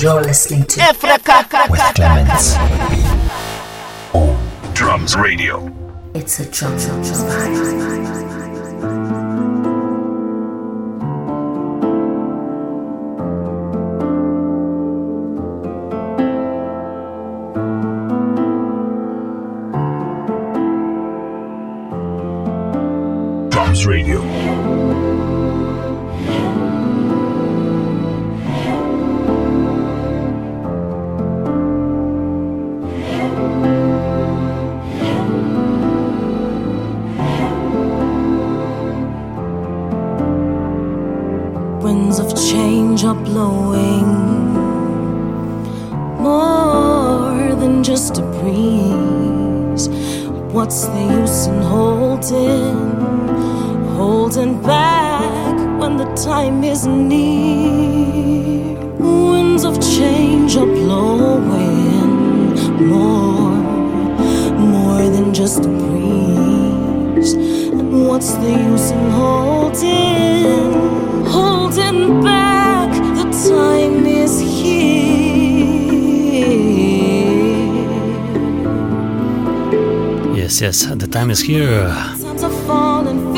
You're listening to with Clemens on Drums Radio. It's a drum drum vibe. The time is here.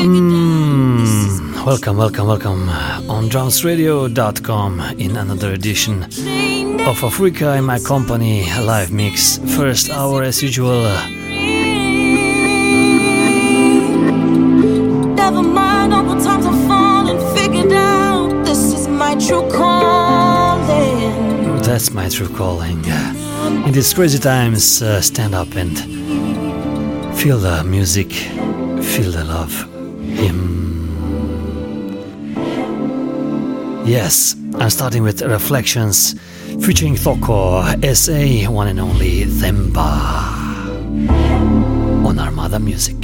Mm, welcome, welcome, welcome on drumsradio.com in another edition of Africa in my company live mix. First hour as usual. Never mind all the times I've fallen, figured out this is my true calling. That's my true calling. In these crazy times, uh, stand up and Feel the music, feel the love. Him. Yes, I'm starting with Reflections featuring Thoko, SA, one and only Themba on Armada Music.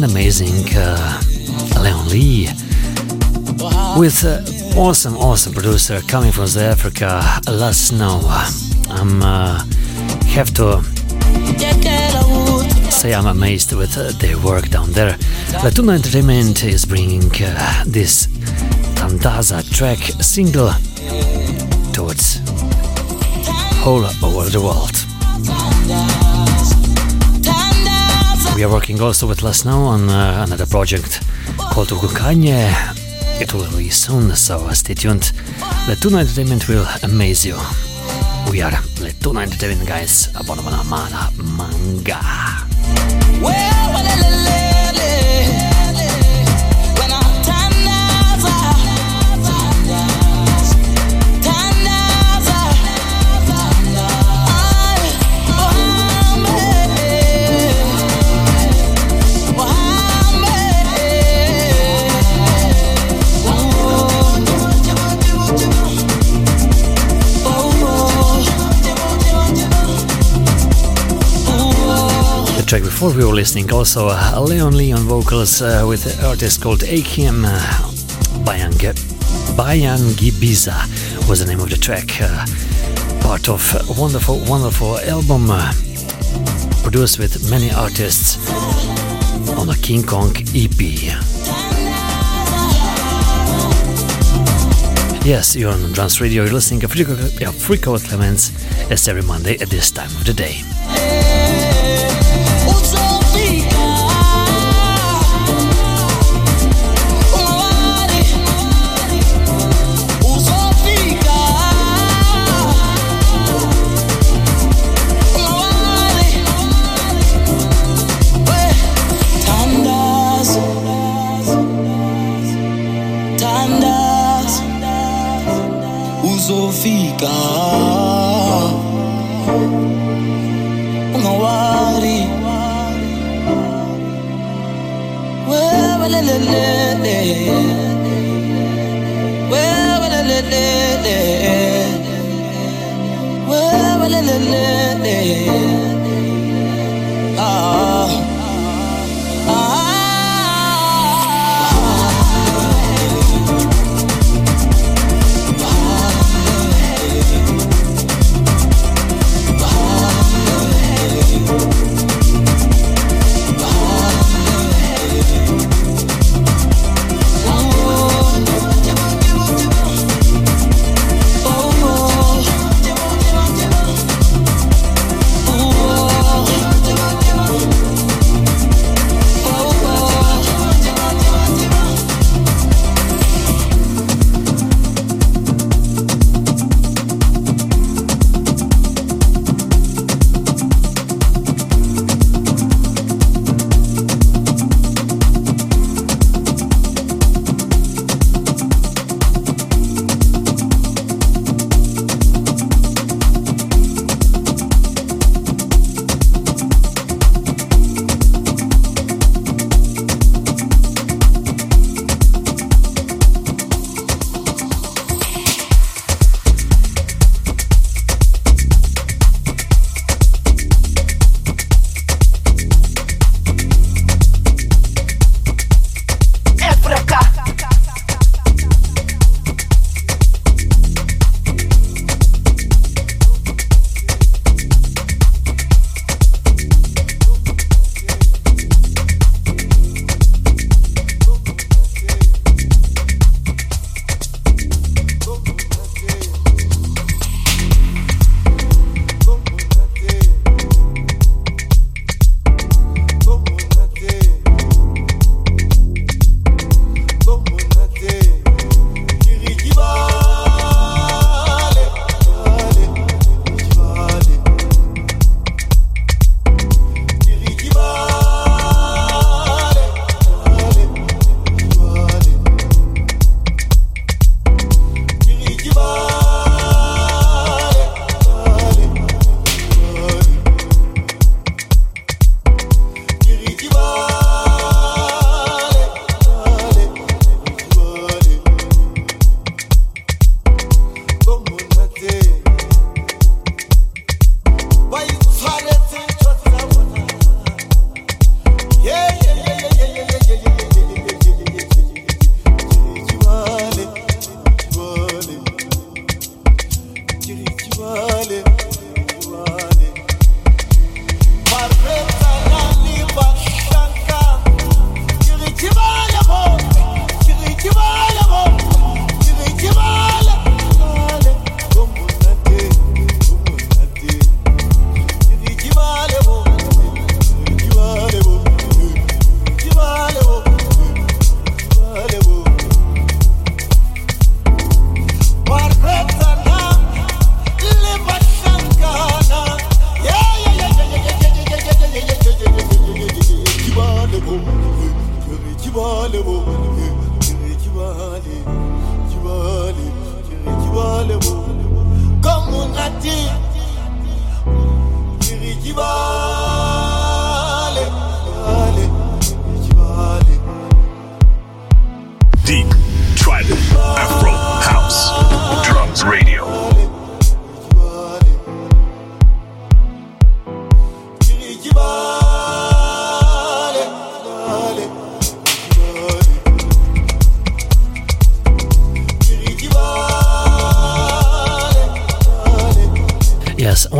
And amazing uh, Leon Lee with uh, awesome, awesome producer coming from South Africa, Last Snow. I'm uh, have to say I'm amazed with uh, their work down there. Letuna Entertainment is bringing uh, this Tandaza track single towards all over the world. We are working also with Les Snow on uh, another project called Ukukanye. It will release soon, so stay tuned. Letuna Entertainment will amaze you. We are Letuna Entertainment guys, Abonamana Mana Manga. Well, track before we were listening also uh, Leon Lee on vocals uh, with an artist called Akim uh, Bayang Bayangibiza was the name of the track uh, part of a wonderful wonderful album uh, produced with many artists on a King Kong EP Yes, you're on Drums Radio, you're listening to Africa Clements as every Monday at this time of the day.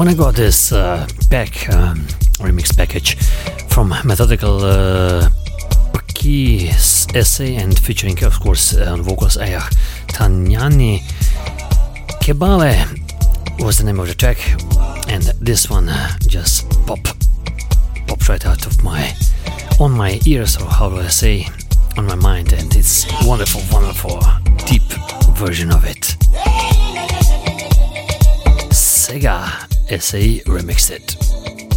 I got this uh, back um, remix package from Methodical uh, SA and featuring, of course, uh, on vocals Ayah Tanyani Kebale was the name of the track, and this one uh, just pop popped right out of my on my ears, or how do I say, on my mind, and it's wonderful, wonderful, deep version of it. Sega SA remixed it.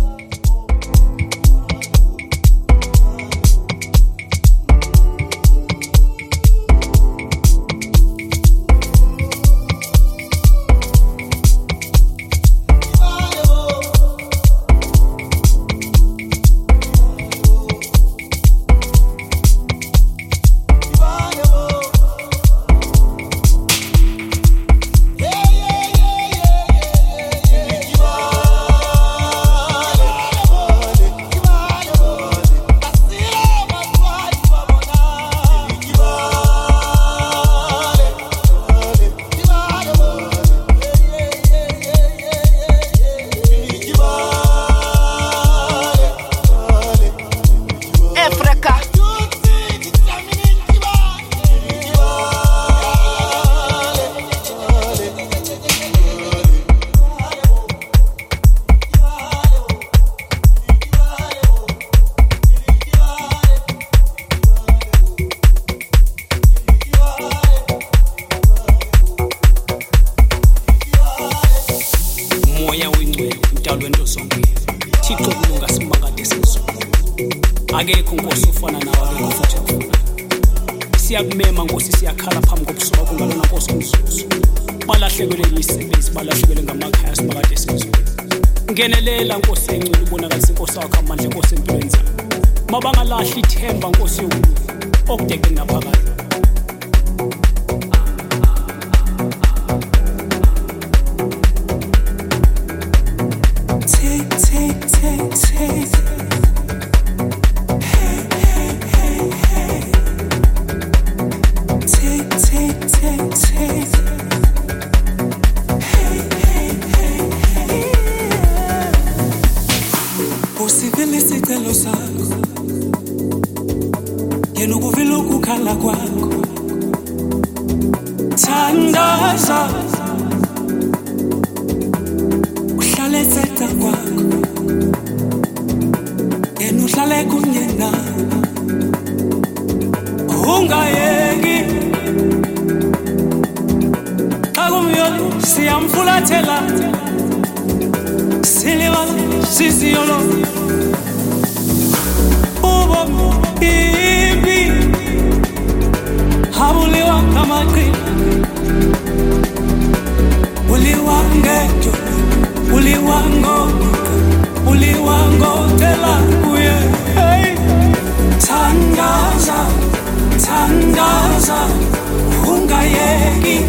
ungayeki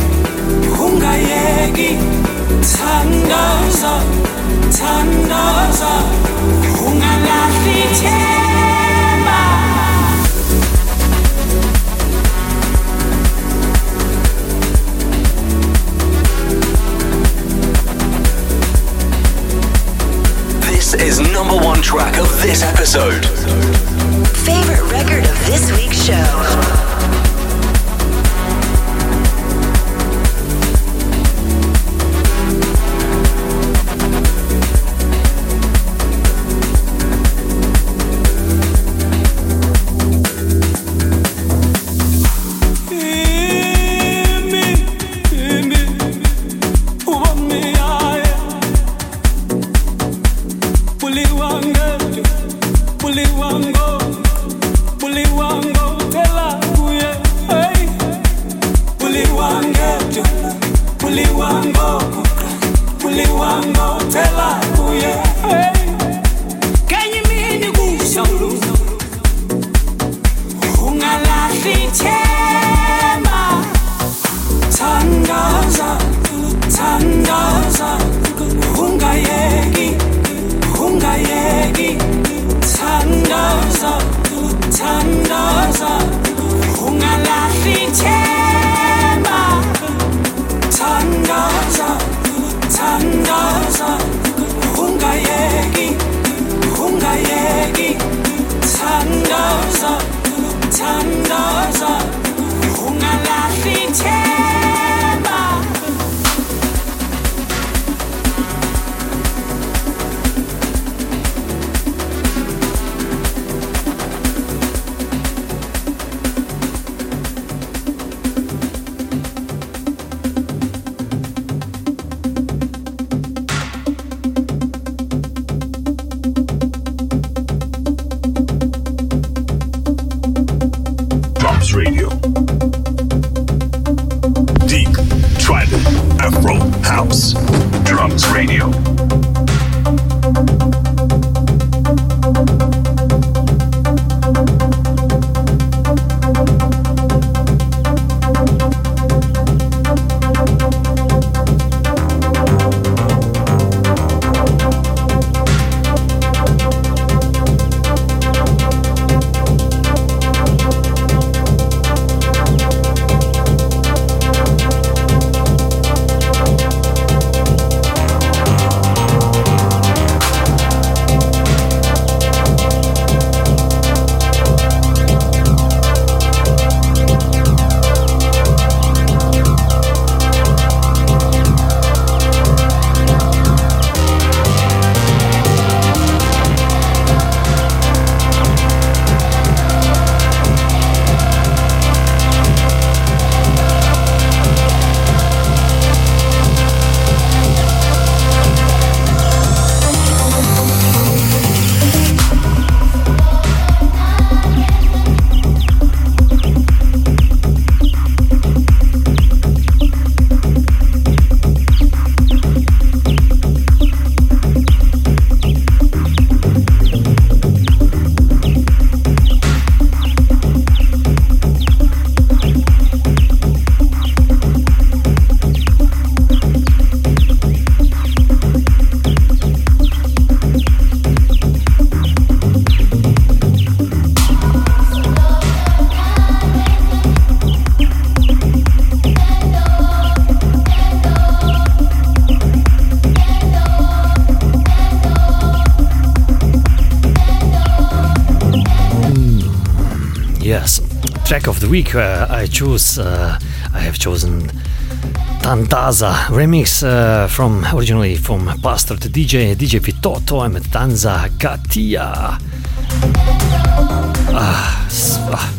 ungayeki thandaza thandaza ungalahli themba. This is number one track of this episode. Favorite record of this week's show. Week, uh, I choose. Uh, I have chosen Tandaza remix uh, from originally from Pastor to DJ DJ Fitoto and Tanza Katia. Uh,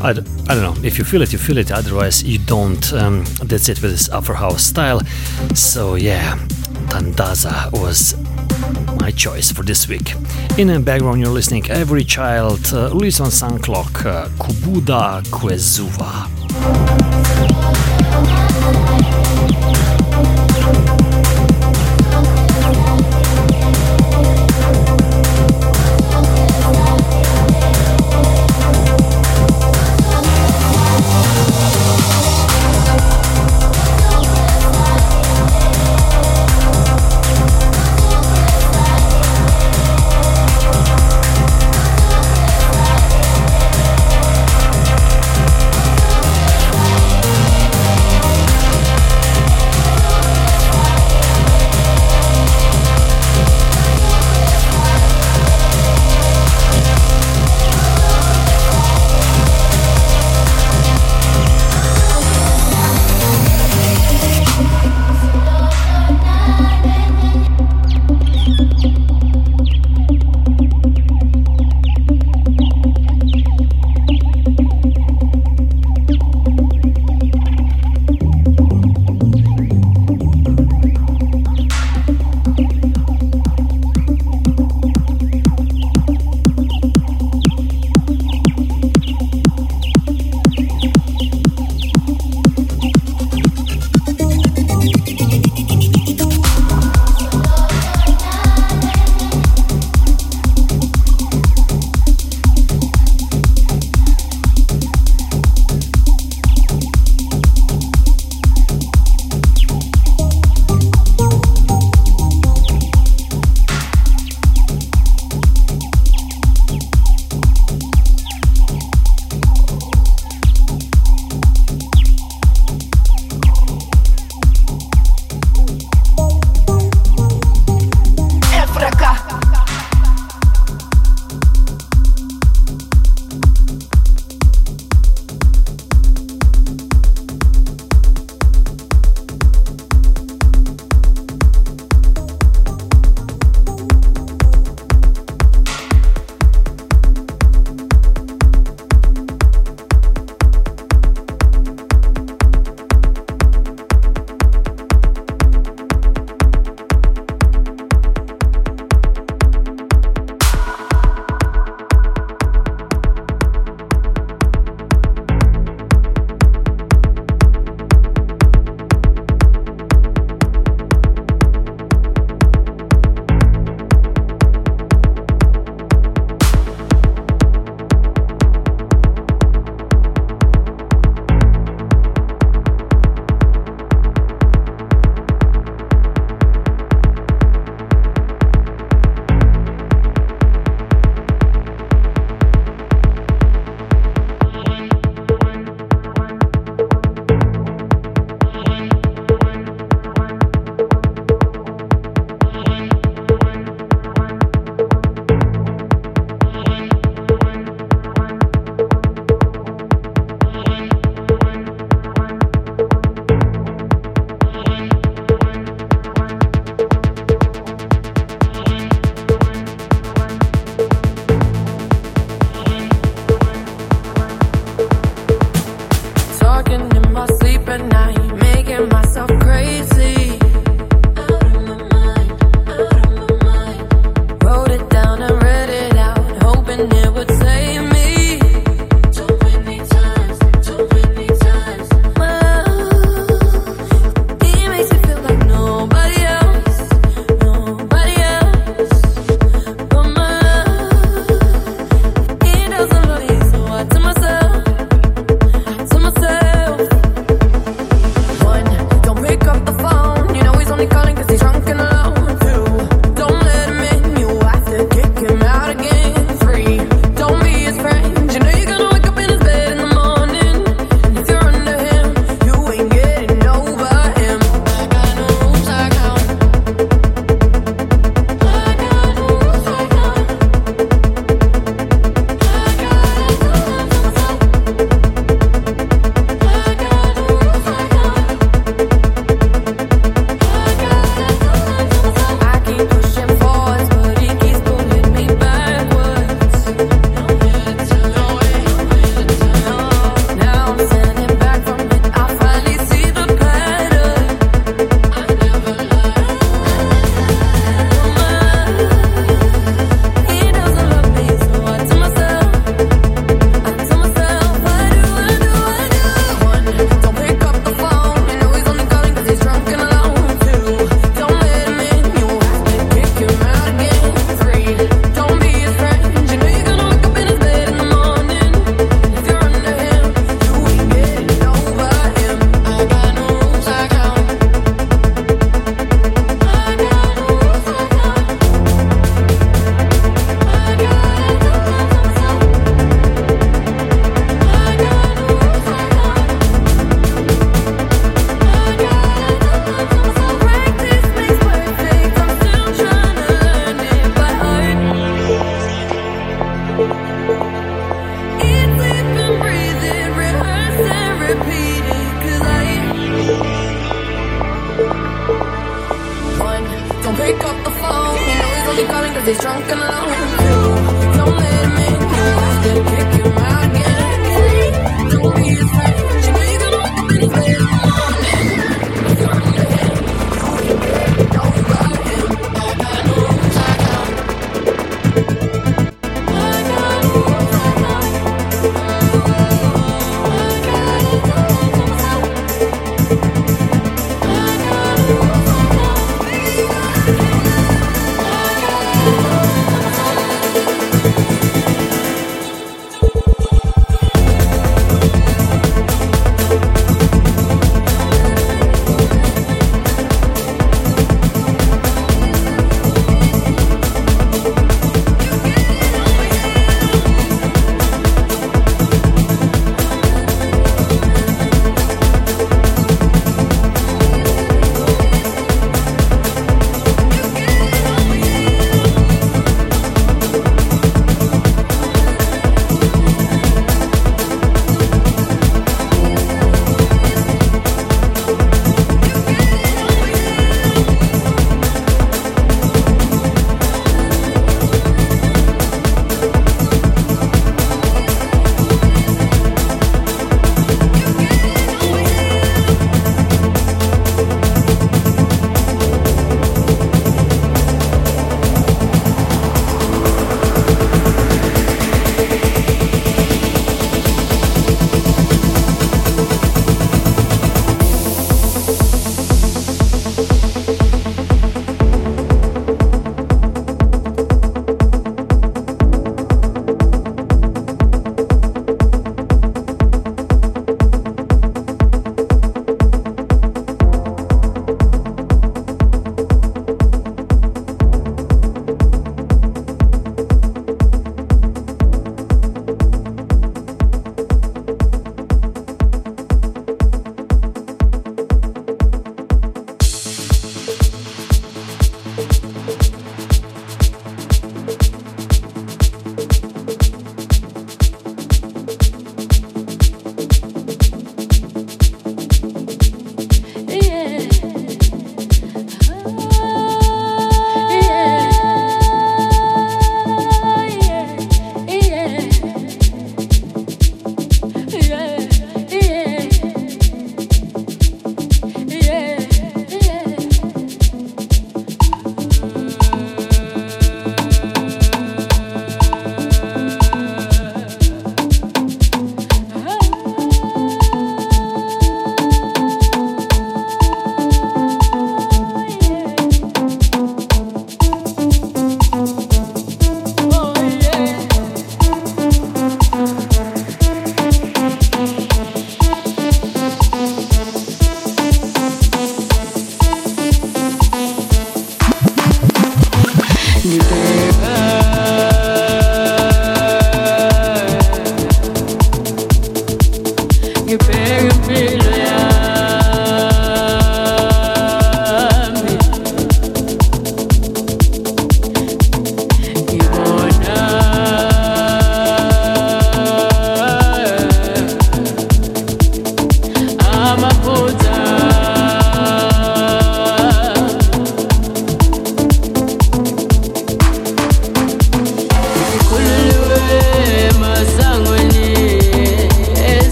I, I don't know if you feel it, you feel it. Otherwise, you don't. Um, that's it with this upper House style. So yeah, Tandaza was my choice for this week. In the background, you're listening Every Child, uh, on Soundclock, uh, Kubuda Kwezuva.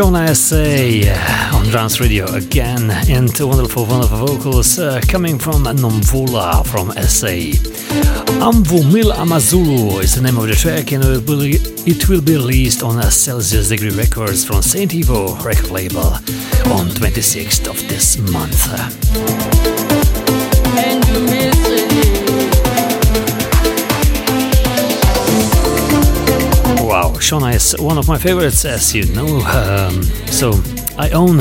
Shona SA on Drums Radio again, and wonderful, wonderful vocals uh, coming from Nomvula from SA. Amvu Mil Amazulu is the name of the track, and it will, it will be released on Celsius Degree Records from Saint Ivo record label on 26th of this month. Shona is one of my favorites, as you know. Um, so I own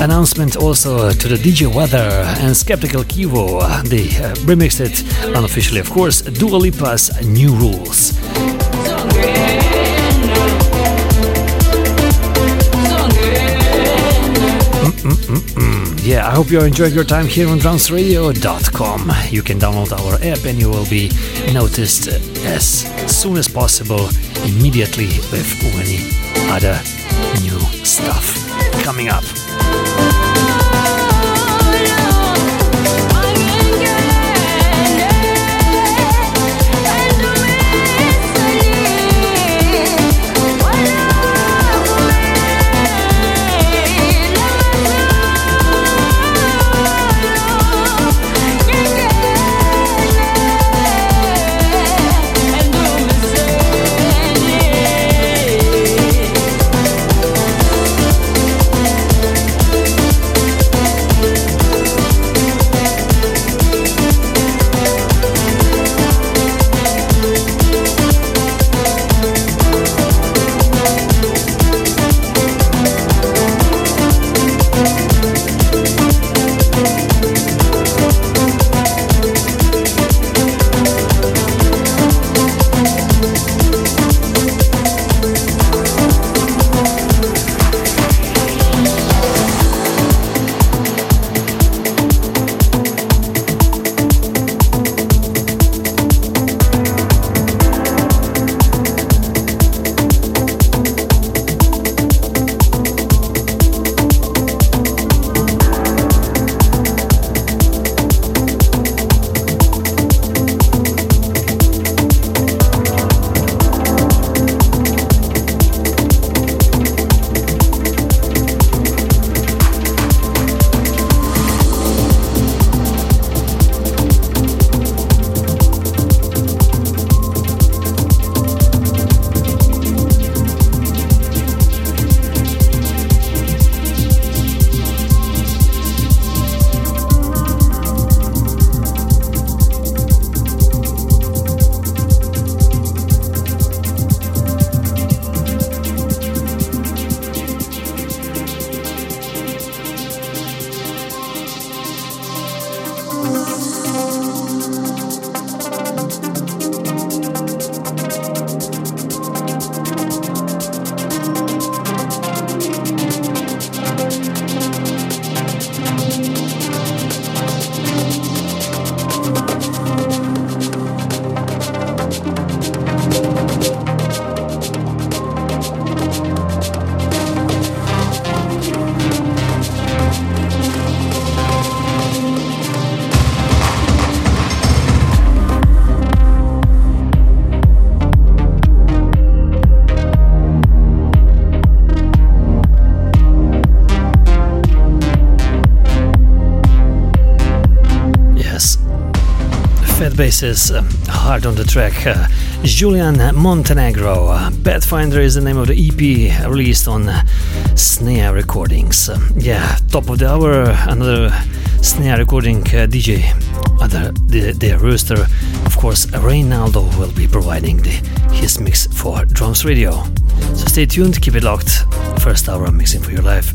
announcement also to the DJ Weather and Skeptical Kivo. They uh, remixed it unofficially, of course. Dua Lipa's New Rules. Yeah, I hope you're enjoying your time here on drumsradio.com. You can download our app and you will be noticed as soon as possible immediately with any other new stuff coming up. Bass is um, hard on the track. Uh, Julian Montenegro. Pathfinder is the name of the EP released on Snare Recordings. Yeah, top of the hour, another Snare recording uh, DJ, other the, the rooster. Of course, Reynaldo will be providing the, his mix for Drums Radio. So stay tuned, keep it locked. First hour mixing for your life,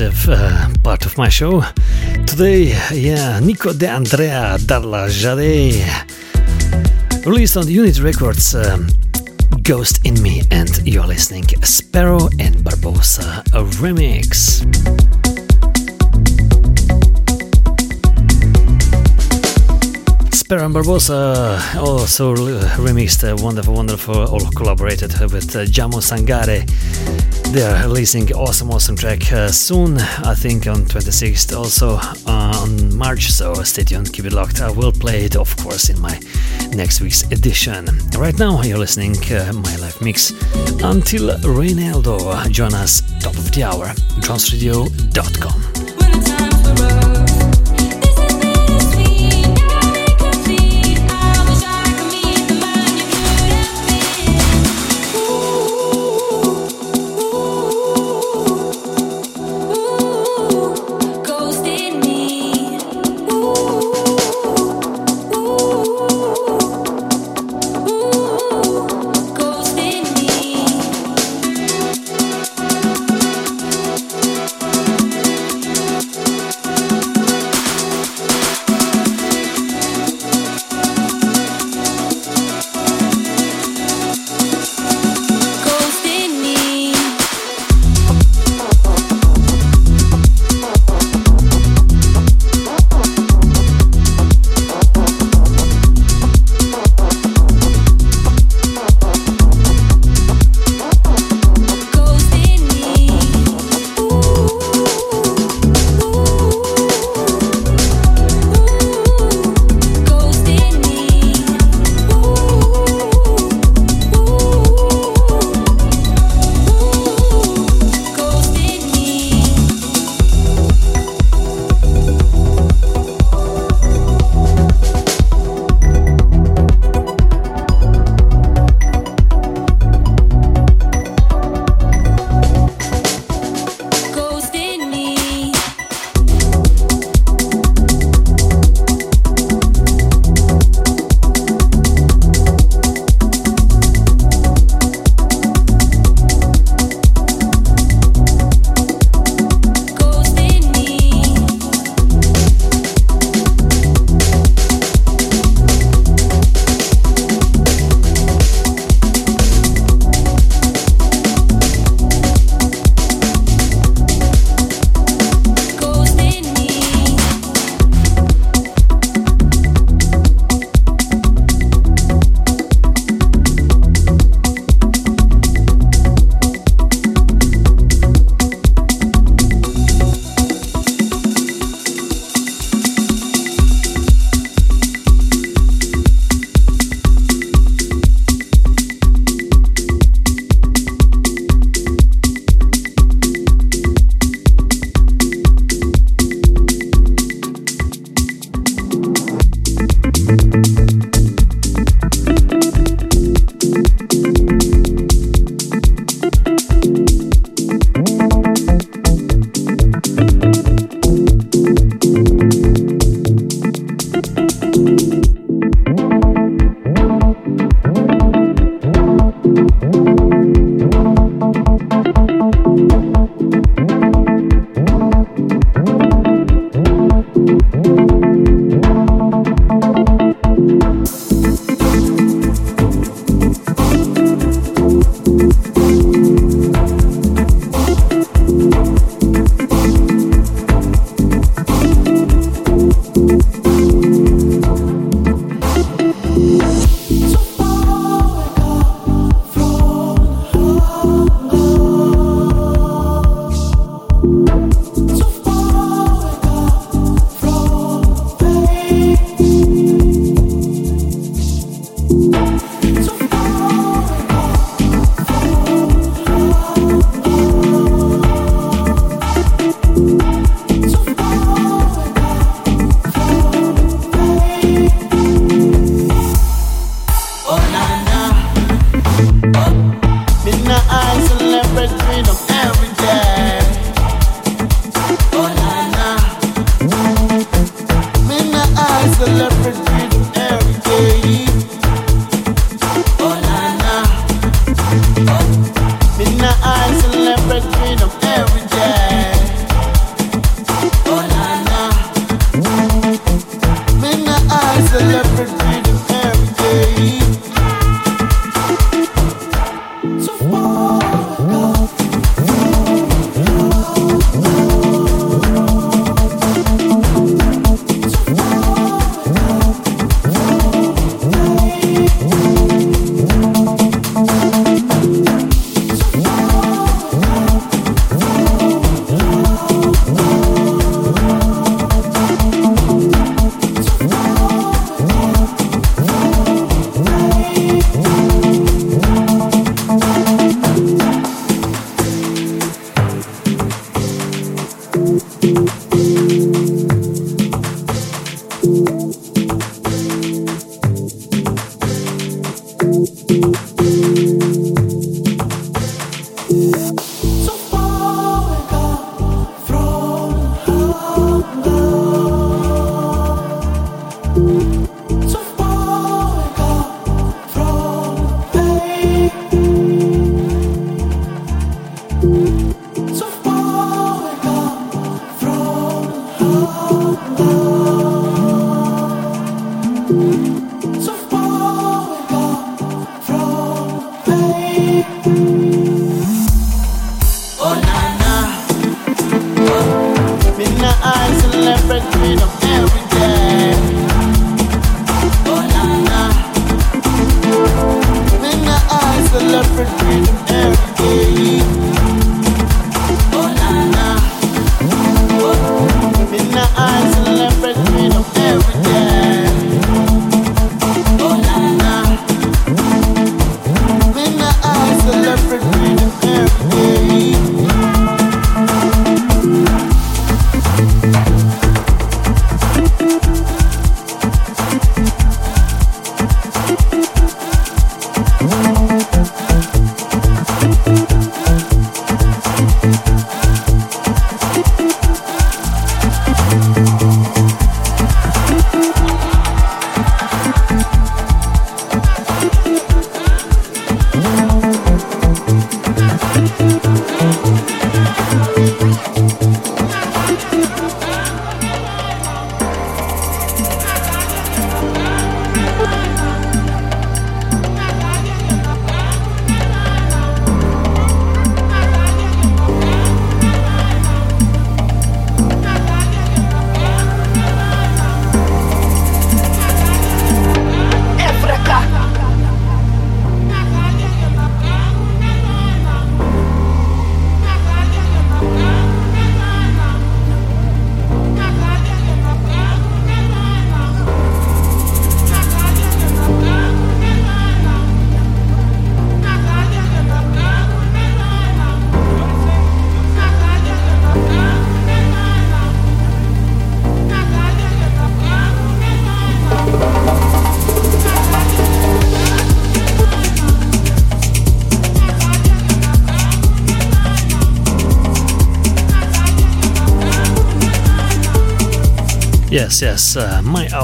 uh, part of my show. Today, yeah, Nico De Andrea Darla Jade released on Unit Records. Um, Ghost in Me, and you're listening Sparrow and Barbosa a remix. Sparrow and Barbosa also remixed a wonderful, wonderful, all collaborated with uh, Jamo Sangare they are releasing awesome, awesome track uh, soon. I think on 26th, also uh, on March. So stay tuned, keep it locked. I will play it, of course, in my next week's edition. Right now, you're listening uh, my live mix until Reynaldo join us top of the hour. Drumsradio.com.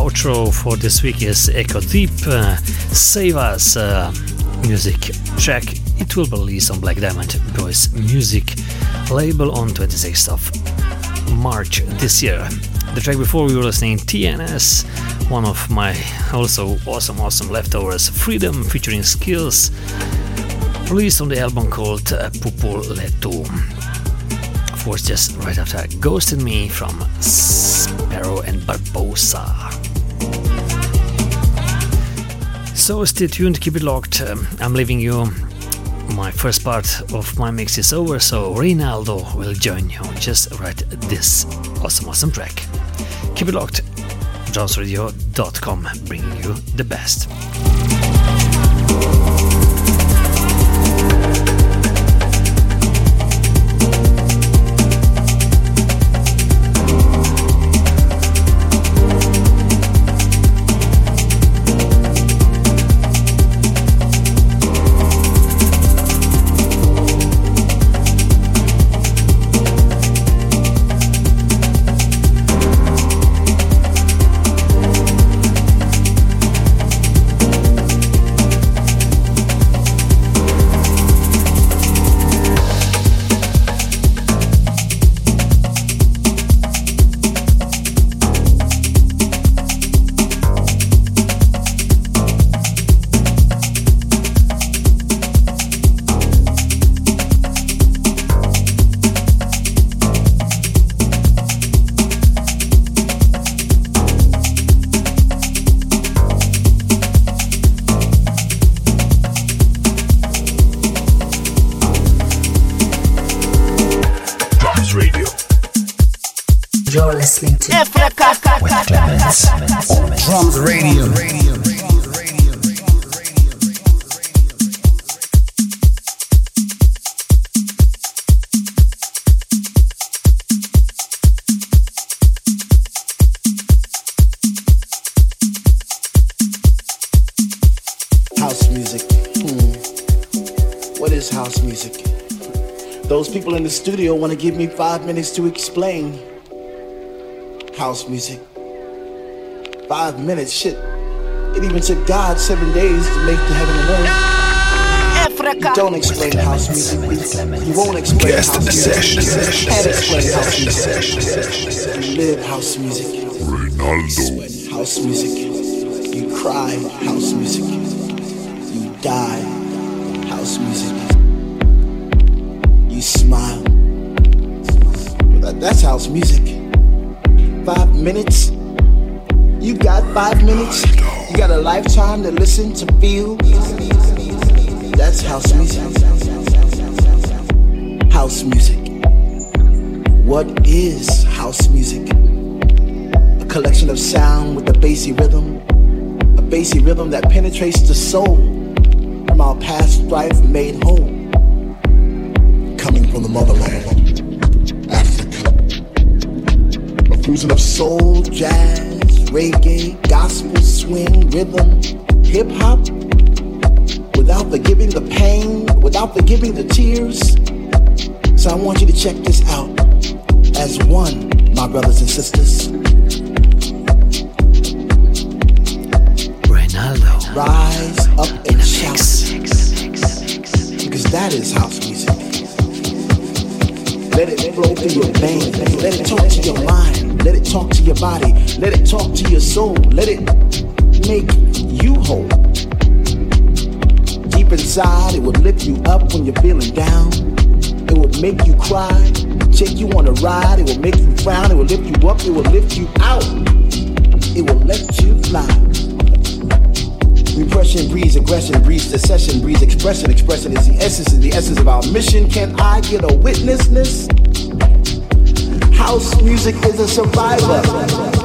outro for this week is Echo Deep. Uh, Save Us uh, music track. It will be released on Black Diamond Boys Music label on 26th of March this year. The track before we were listening TNS, one of my also awesome, awesome leftovers, Freedom featuring Skills, released on the album called uh, Pupuletu course, just right after Ghost and Me from Sparrow and Barbosa. So stay tuned, keep it locked. Um, I'm leaving you. My first part of my mix is over, so Reynaldo will join you just right this awesome, awesome track. Keep it locked. DrumsRadio.com bringing you the best. Studio want to give me five minutes to explain house music. Five minutes, shit. It even took God seven days to make the heaven and earth. You don't explain house music. You won't explain Guest house music. session, session, Can't explain session, house music. session, session, session. You live house music. Ronaldo. House music. You cry house music. You die house music. You smile. That's house music. Five minutes. You got five minutes. You got a lifetime to listen, to feel. That's house music. House music. What is house music? A collection of sound with a bassy rhythm, a bassy rhythm that penetrates the soul from our past life made whole. Coming from the motherland, fusion of soul, jazz, reggae, gospel, swing, rhythm, hip hop. Without the giving the pain, without the giving the tears. So I want you to check this out as one, my brothers and sisters. Reynaldo. Rise up and shout. Because that is house music. Let it flow through your veins. Let it talk to your mind. Let it talk to your body. Let it talk to your soul. Let it make you whole. Deep inside, it will lift you up when you're feeling down. It will make you cry. Take you on a ride. It will make you frown. It will lift you up. It will lift you out. It will let you fly. Repression breeds aggression, breeds secession, breeds expression. Expression is the essence, is the essence of our mission. Can I get a witnessness? House music is a survivor.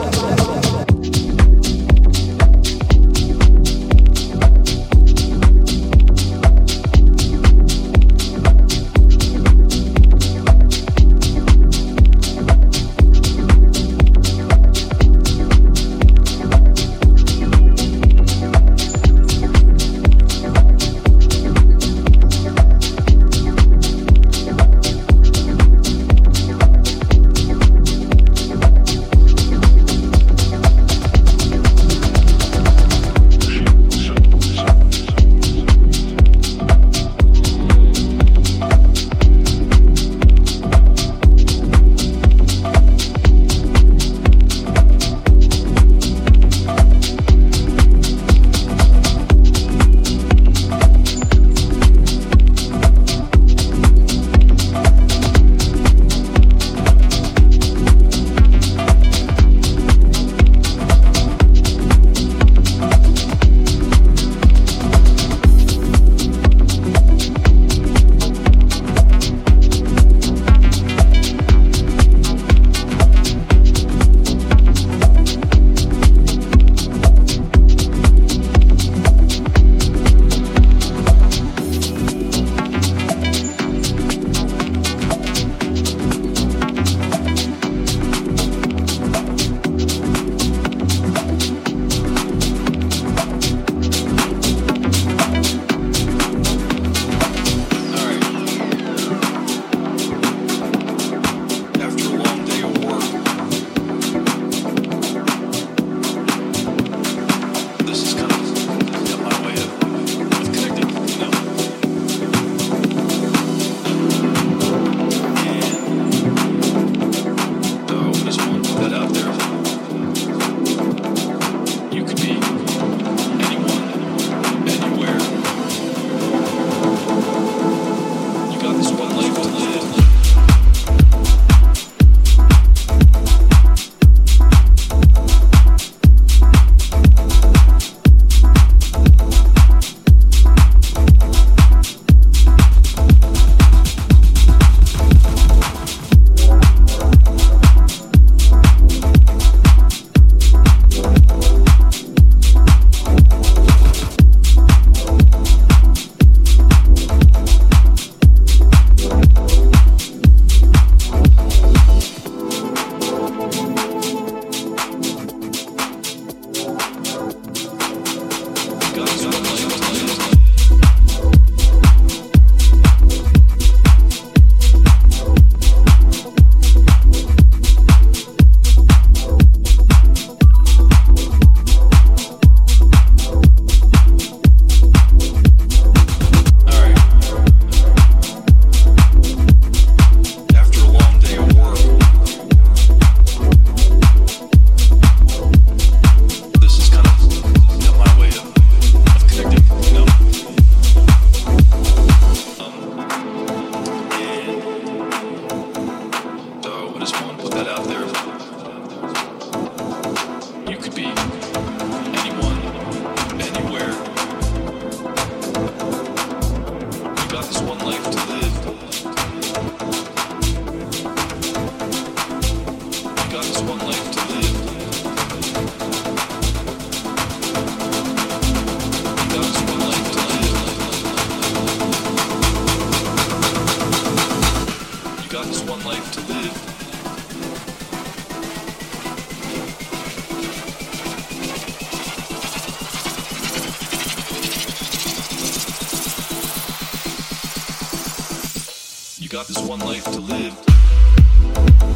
Got this one life to live.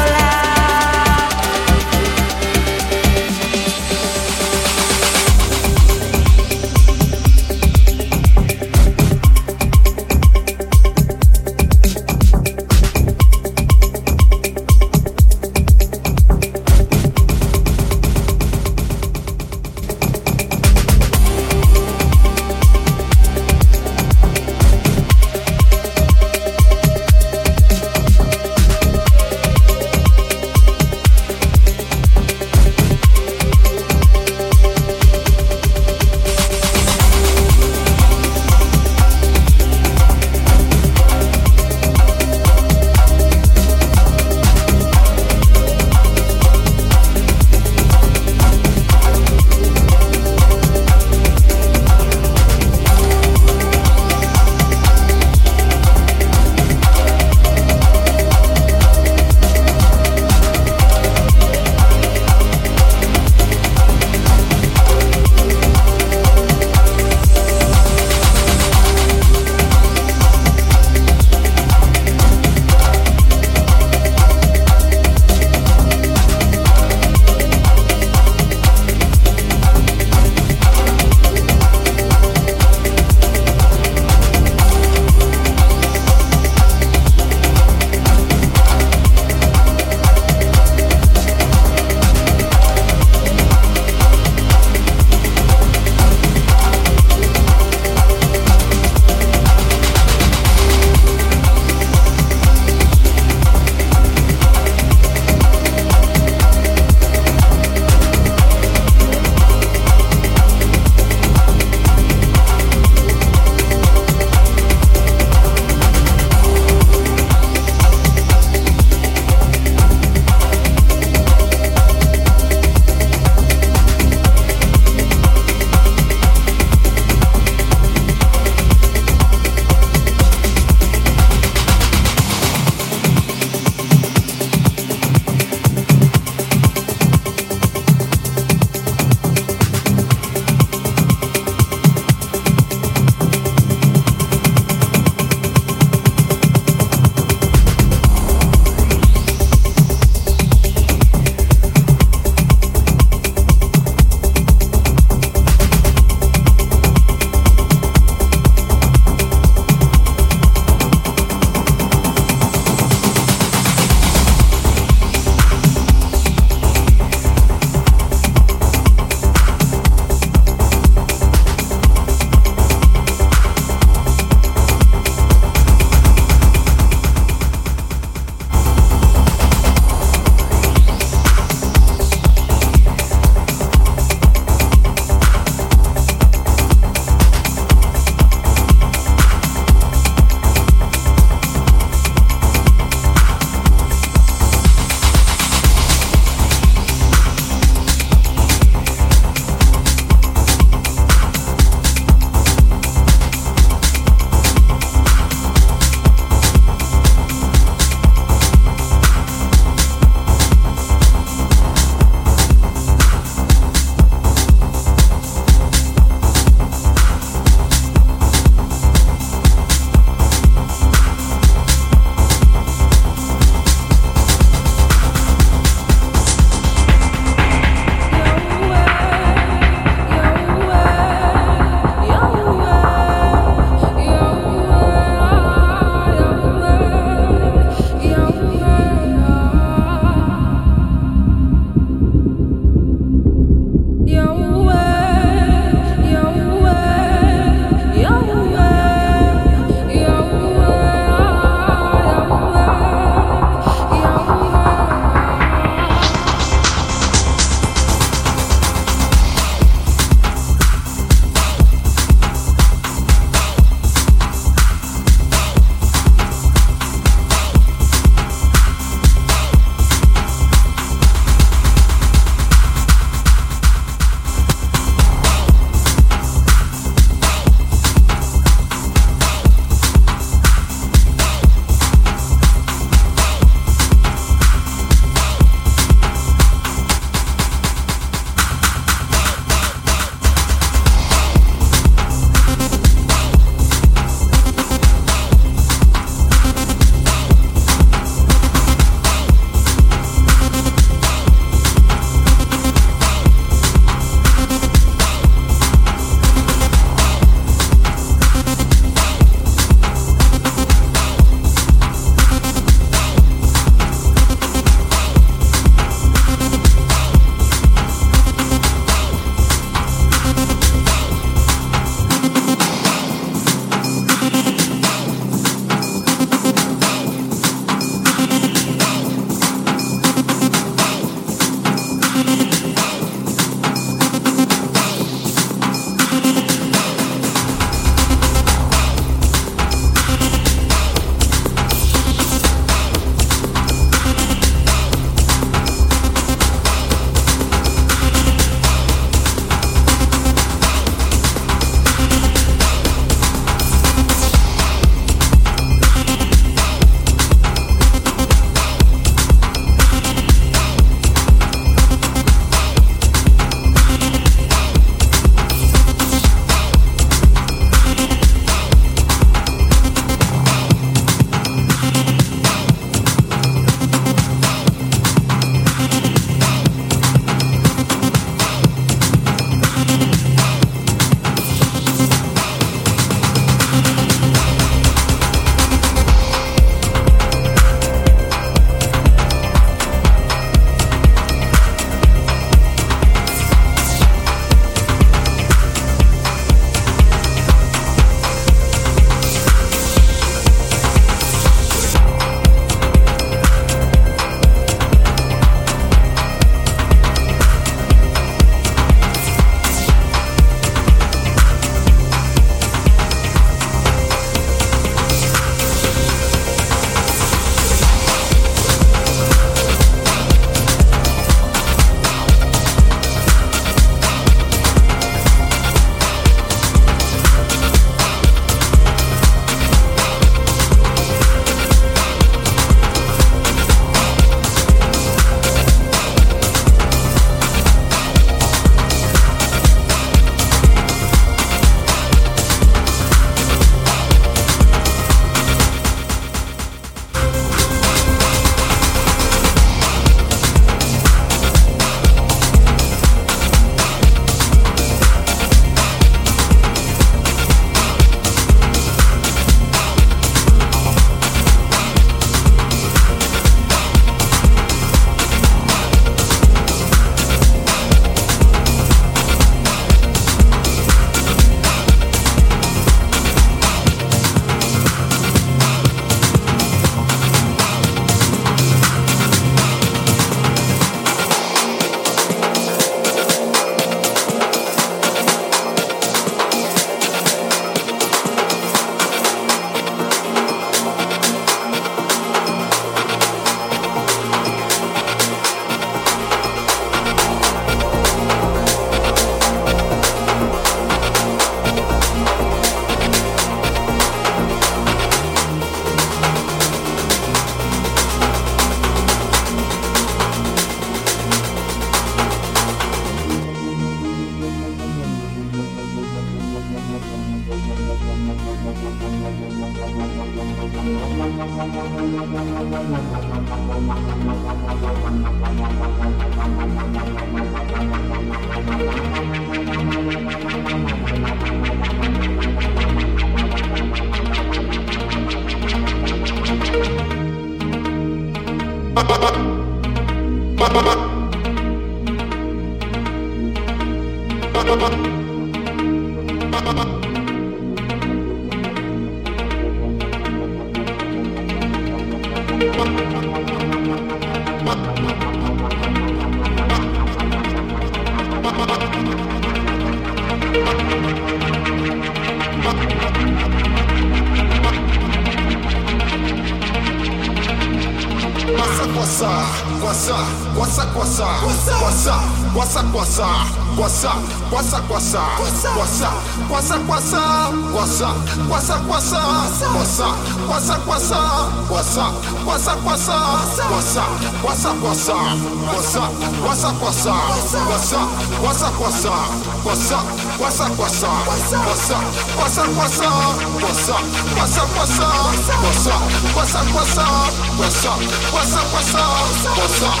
What's up, what's up? What's up? What's up, what's up? What's up? What's up, what's up? What's up? What's up, what's up? What's up? What's up, what's up? What's up? What's up, what's up? What's up? What's up, what's up? What's up?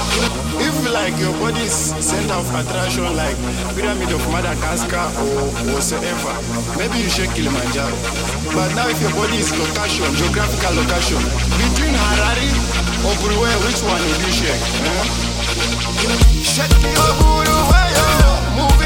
If like your body's center of attraction like pyramid of Madagascar or whatsoever, maybe you should kill Kilimanjaro. But now if your body is location, geographical location, between Harare or Burwe, which one would you share? Eh? Shut your hoodoo,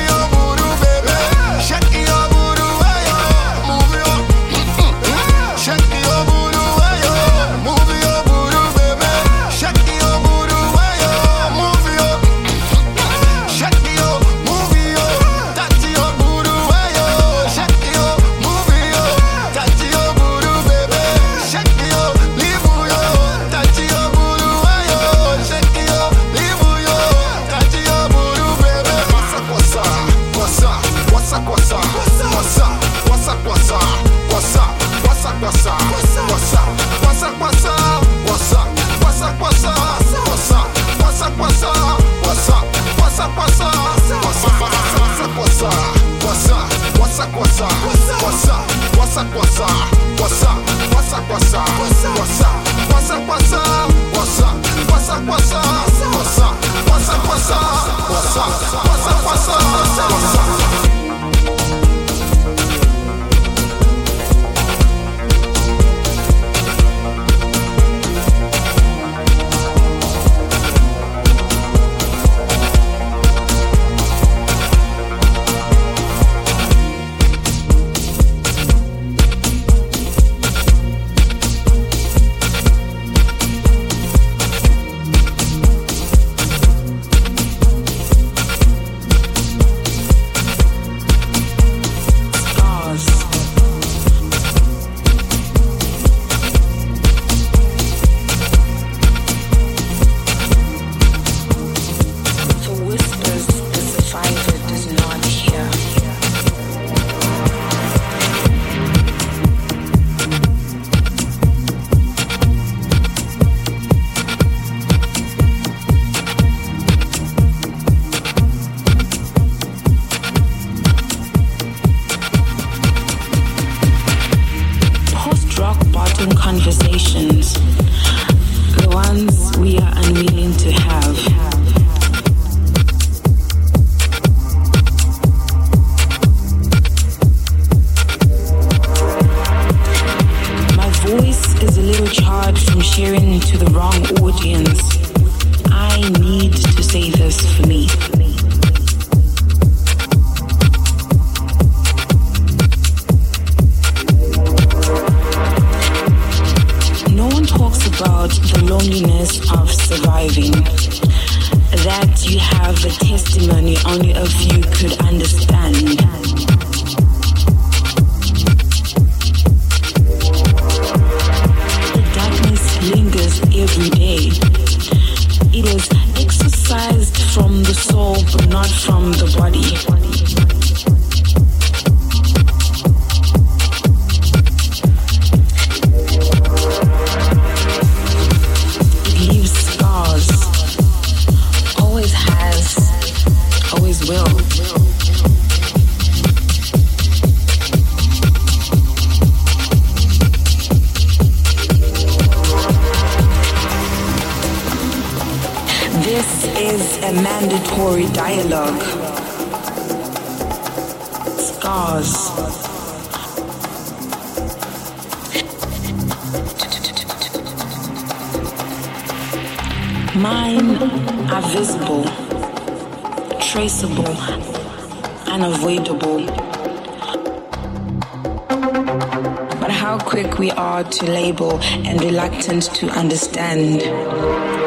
what's up, what's up, what's up, what's up, what's up, what's up, what's up, what's up, what's up, a mandatory dialogue. Scars. Mine are visible, traceable, unavoidable. But how quick we are to label and reluctant to understand.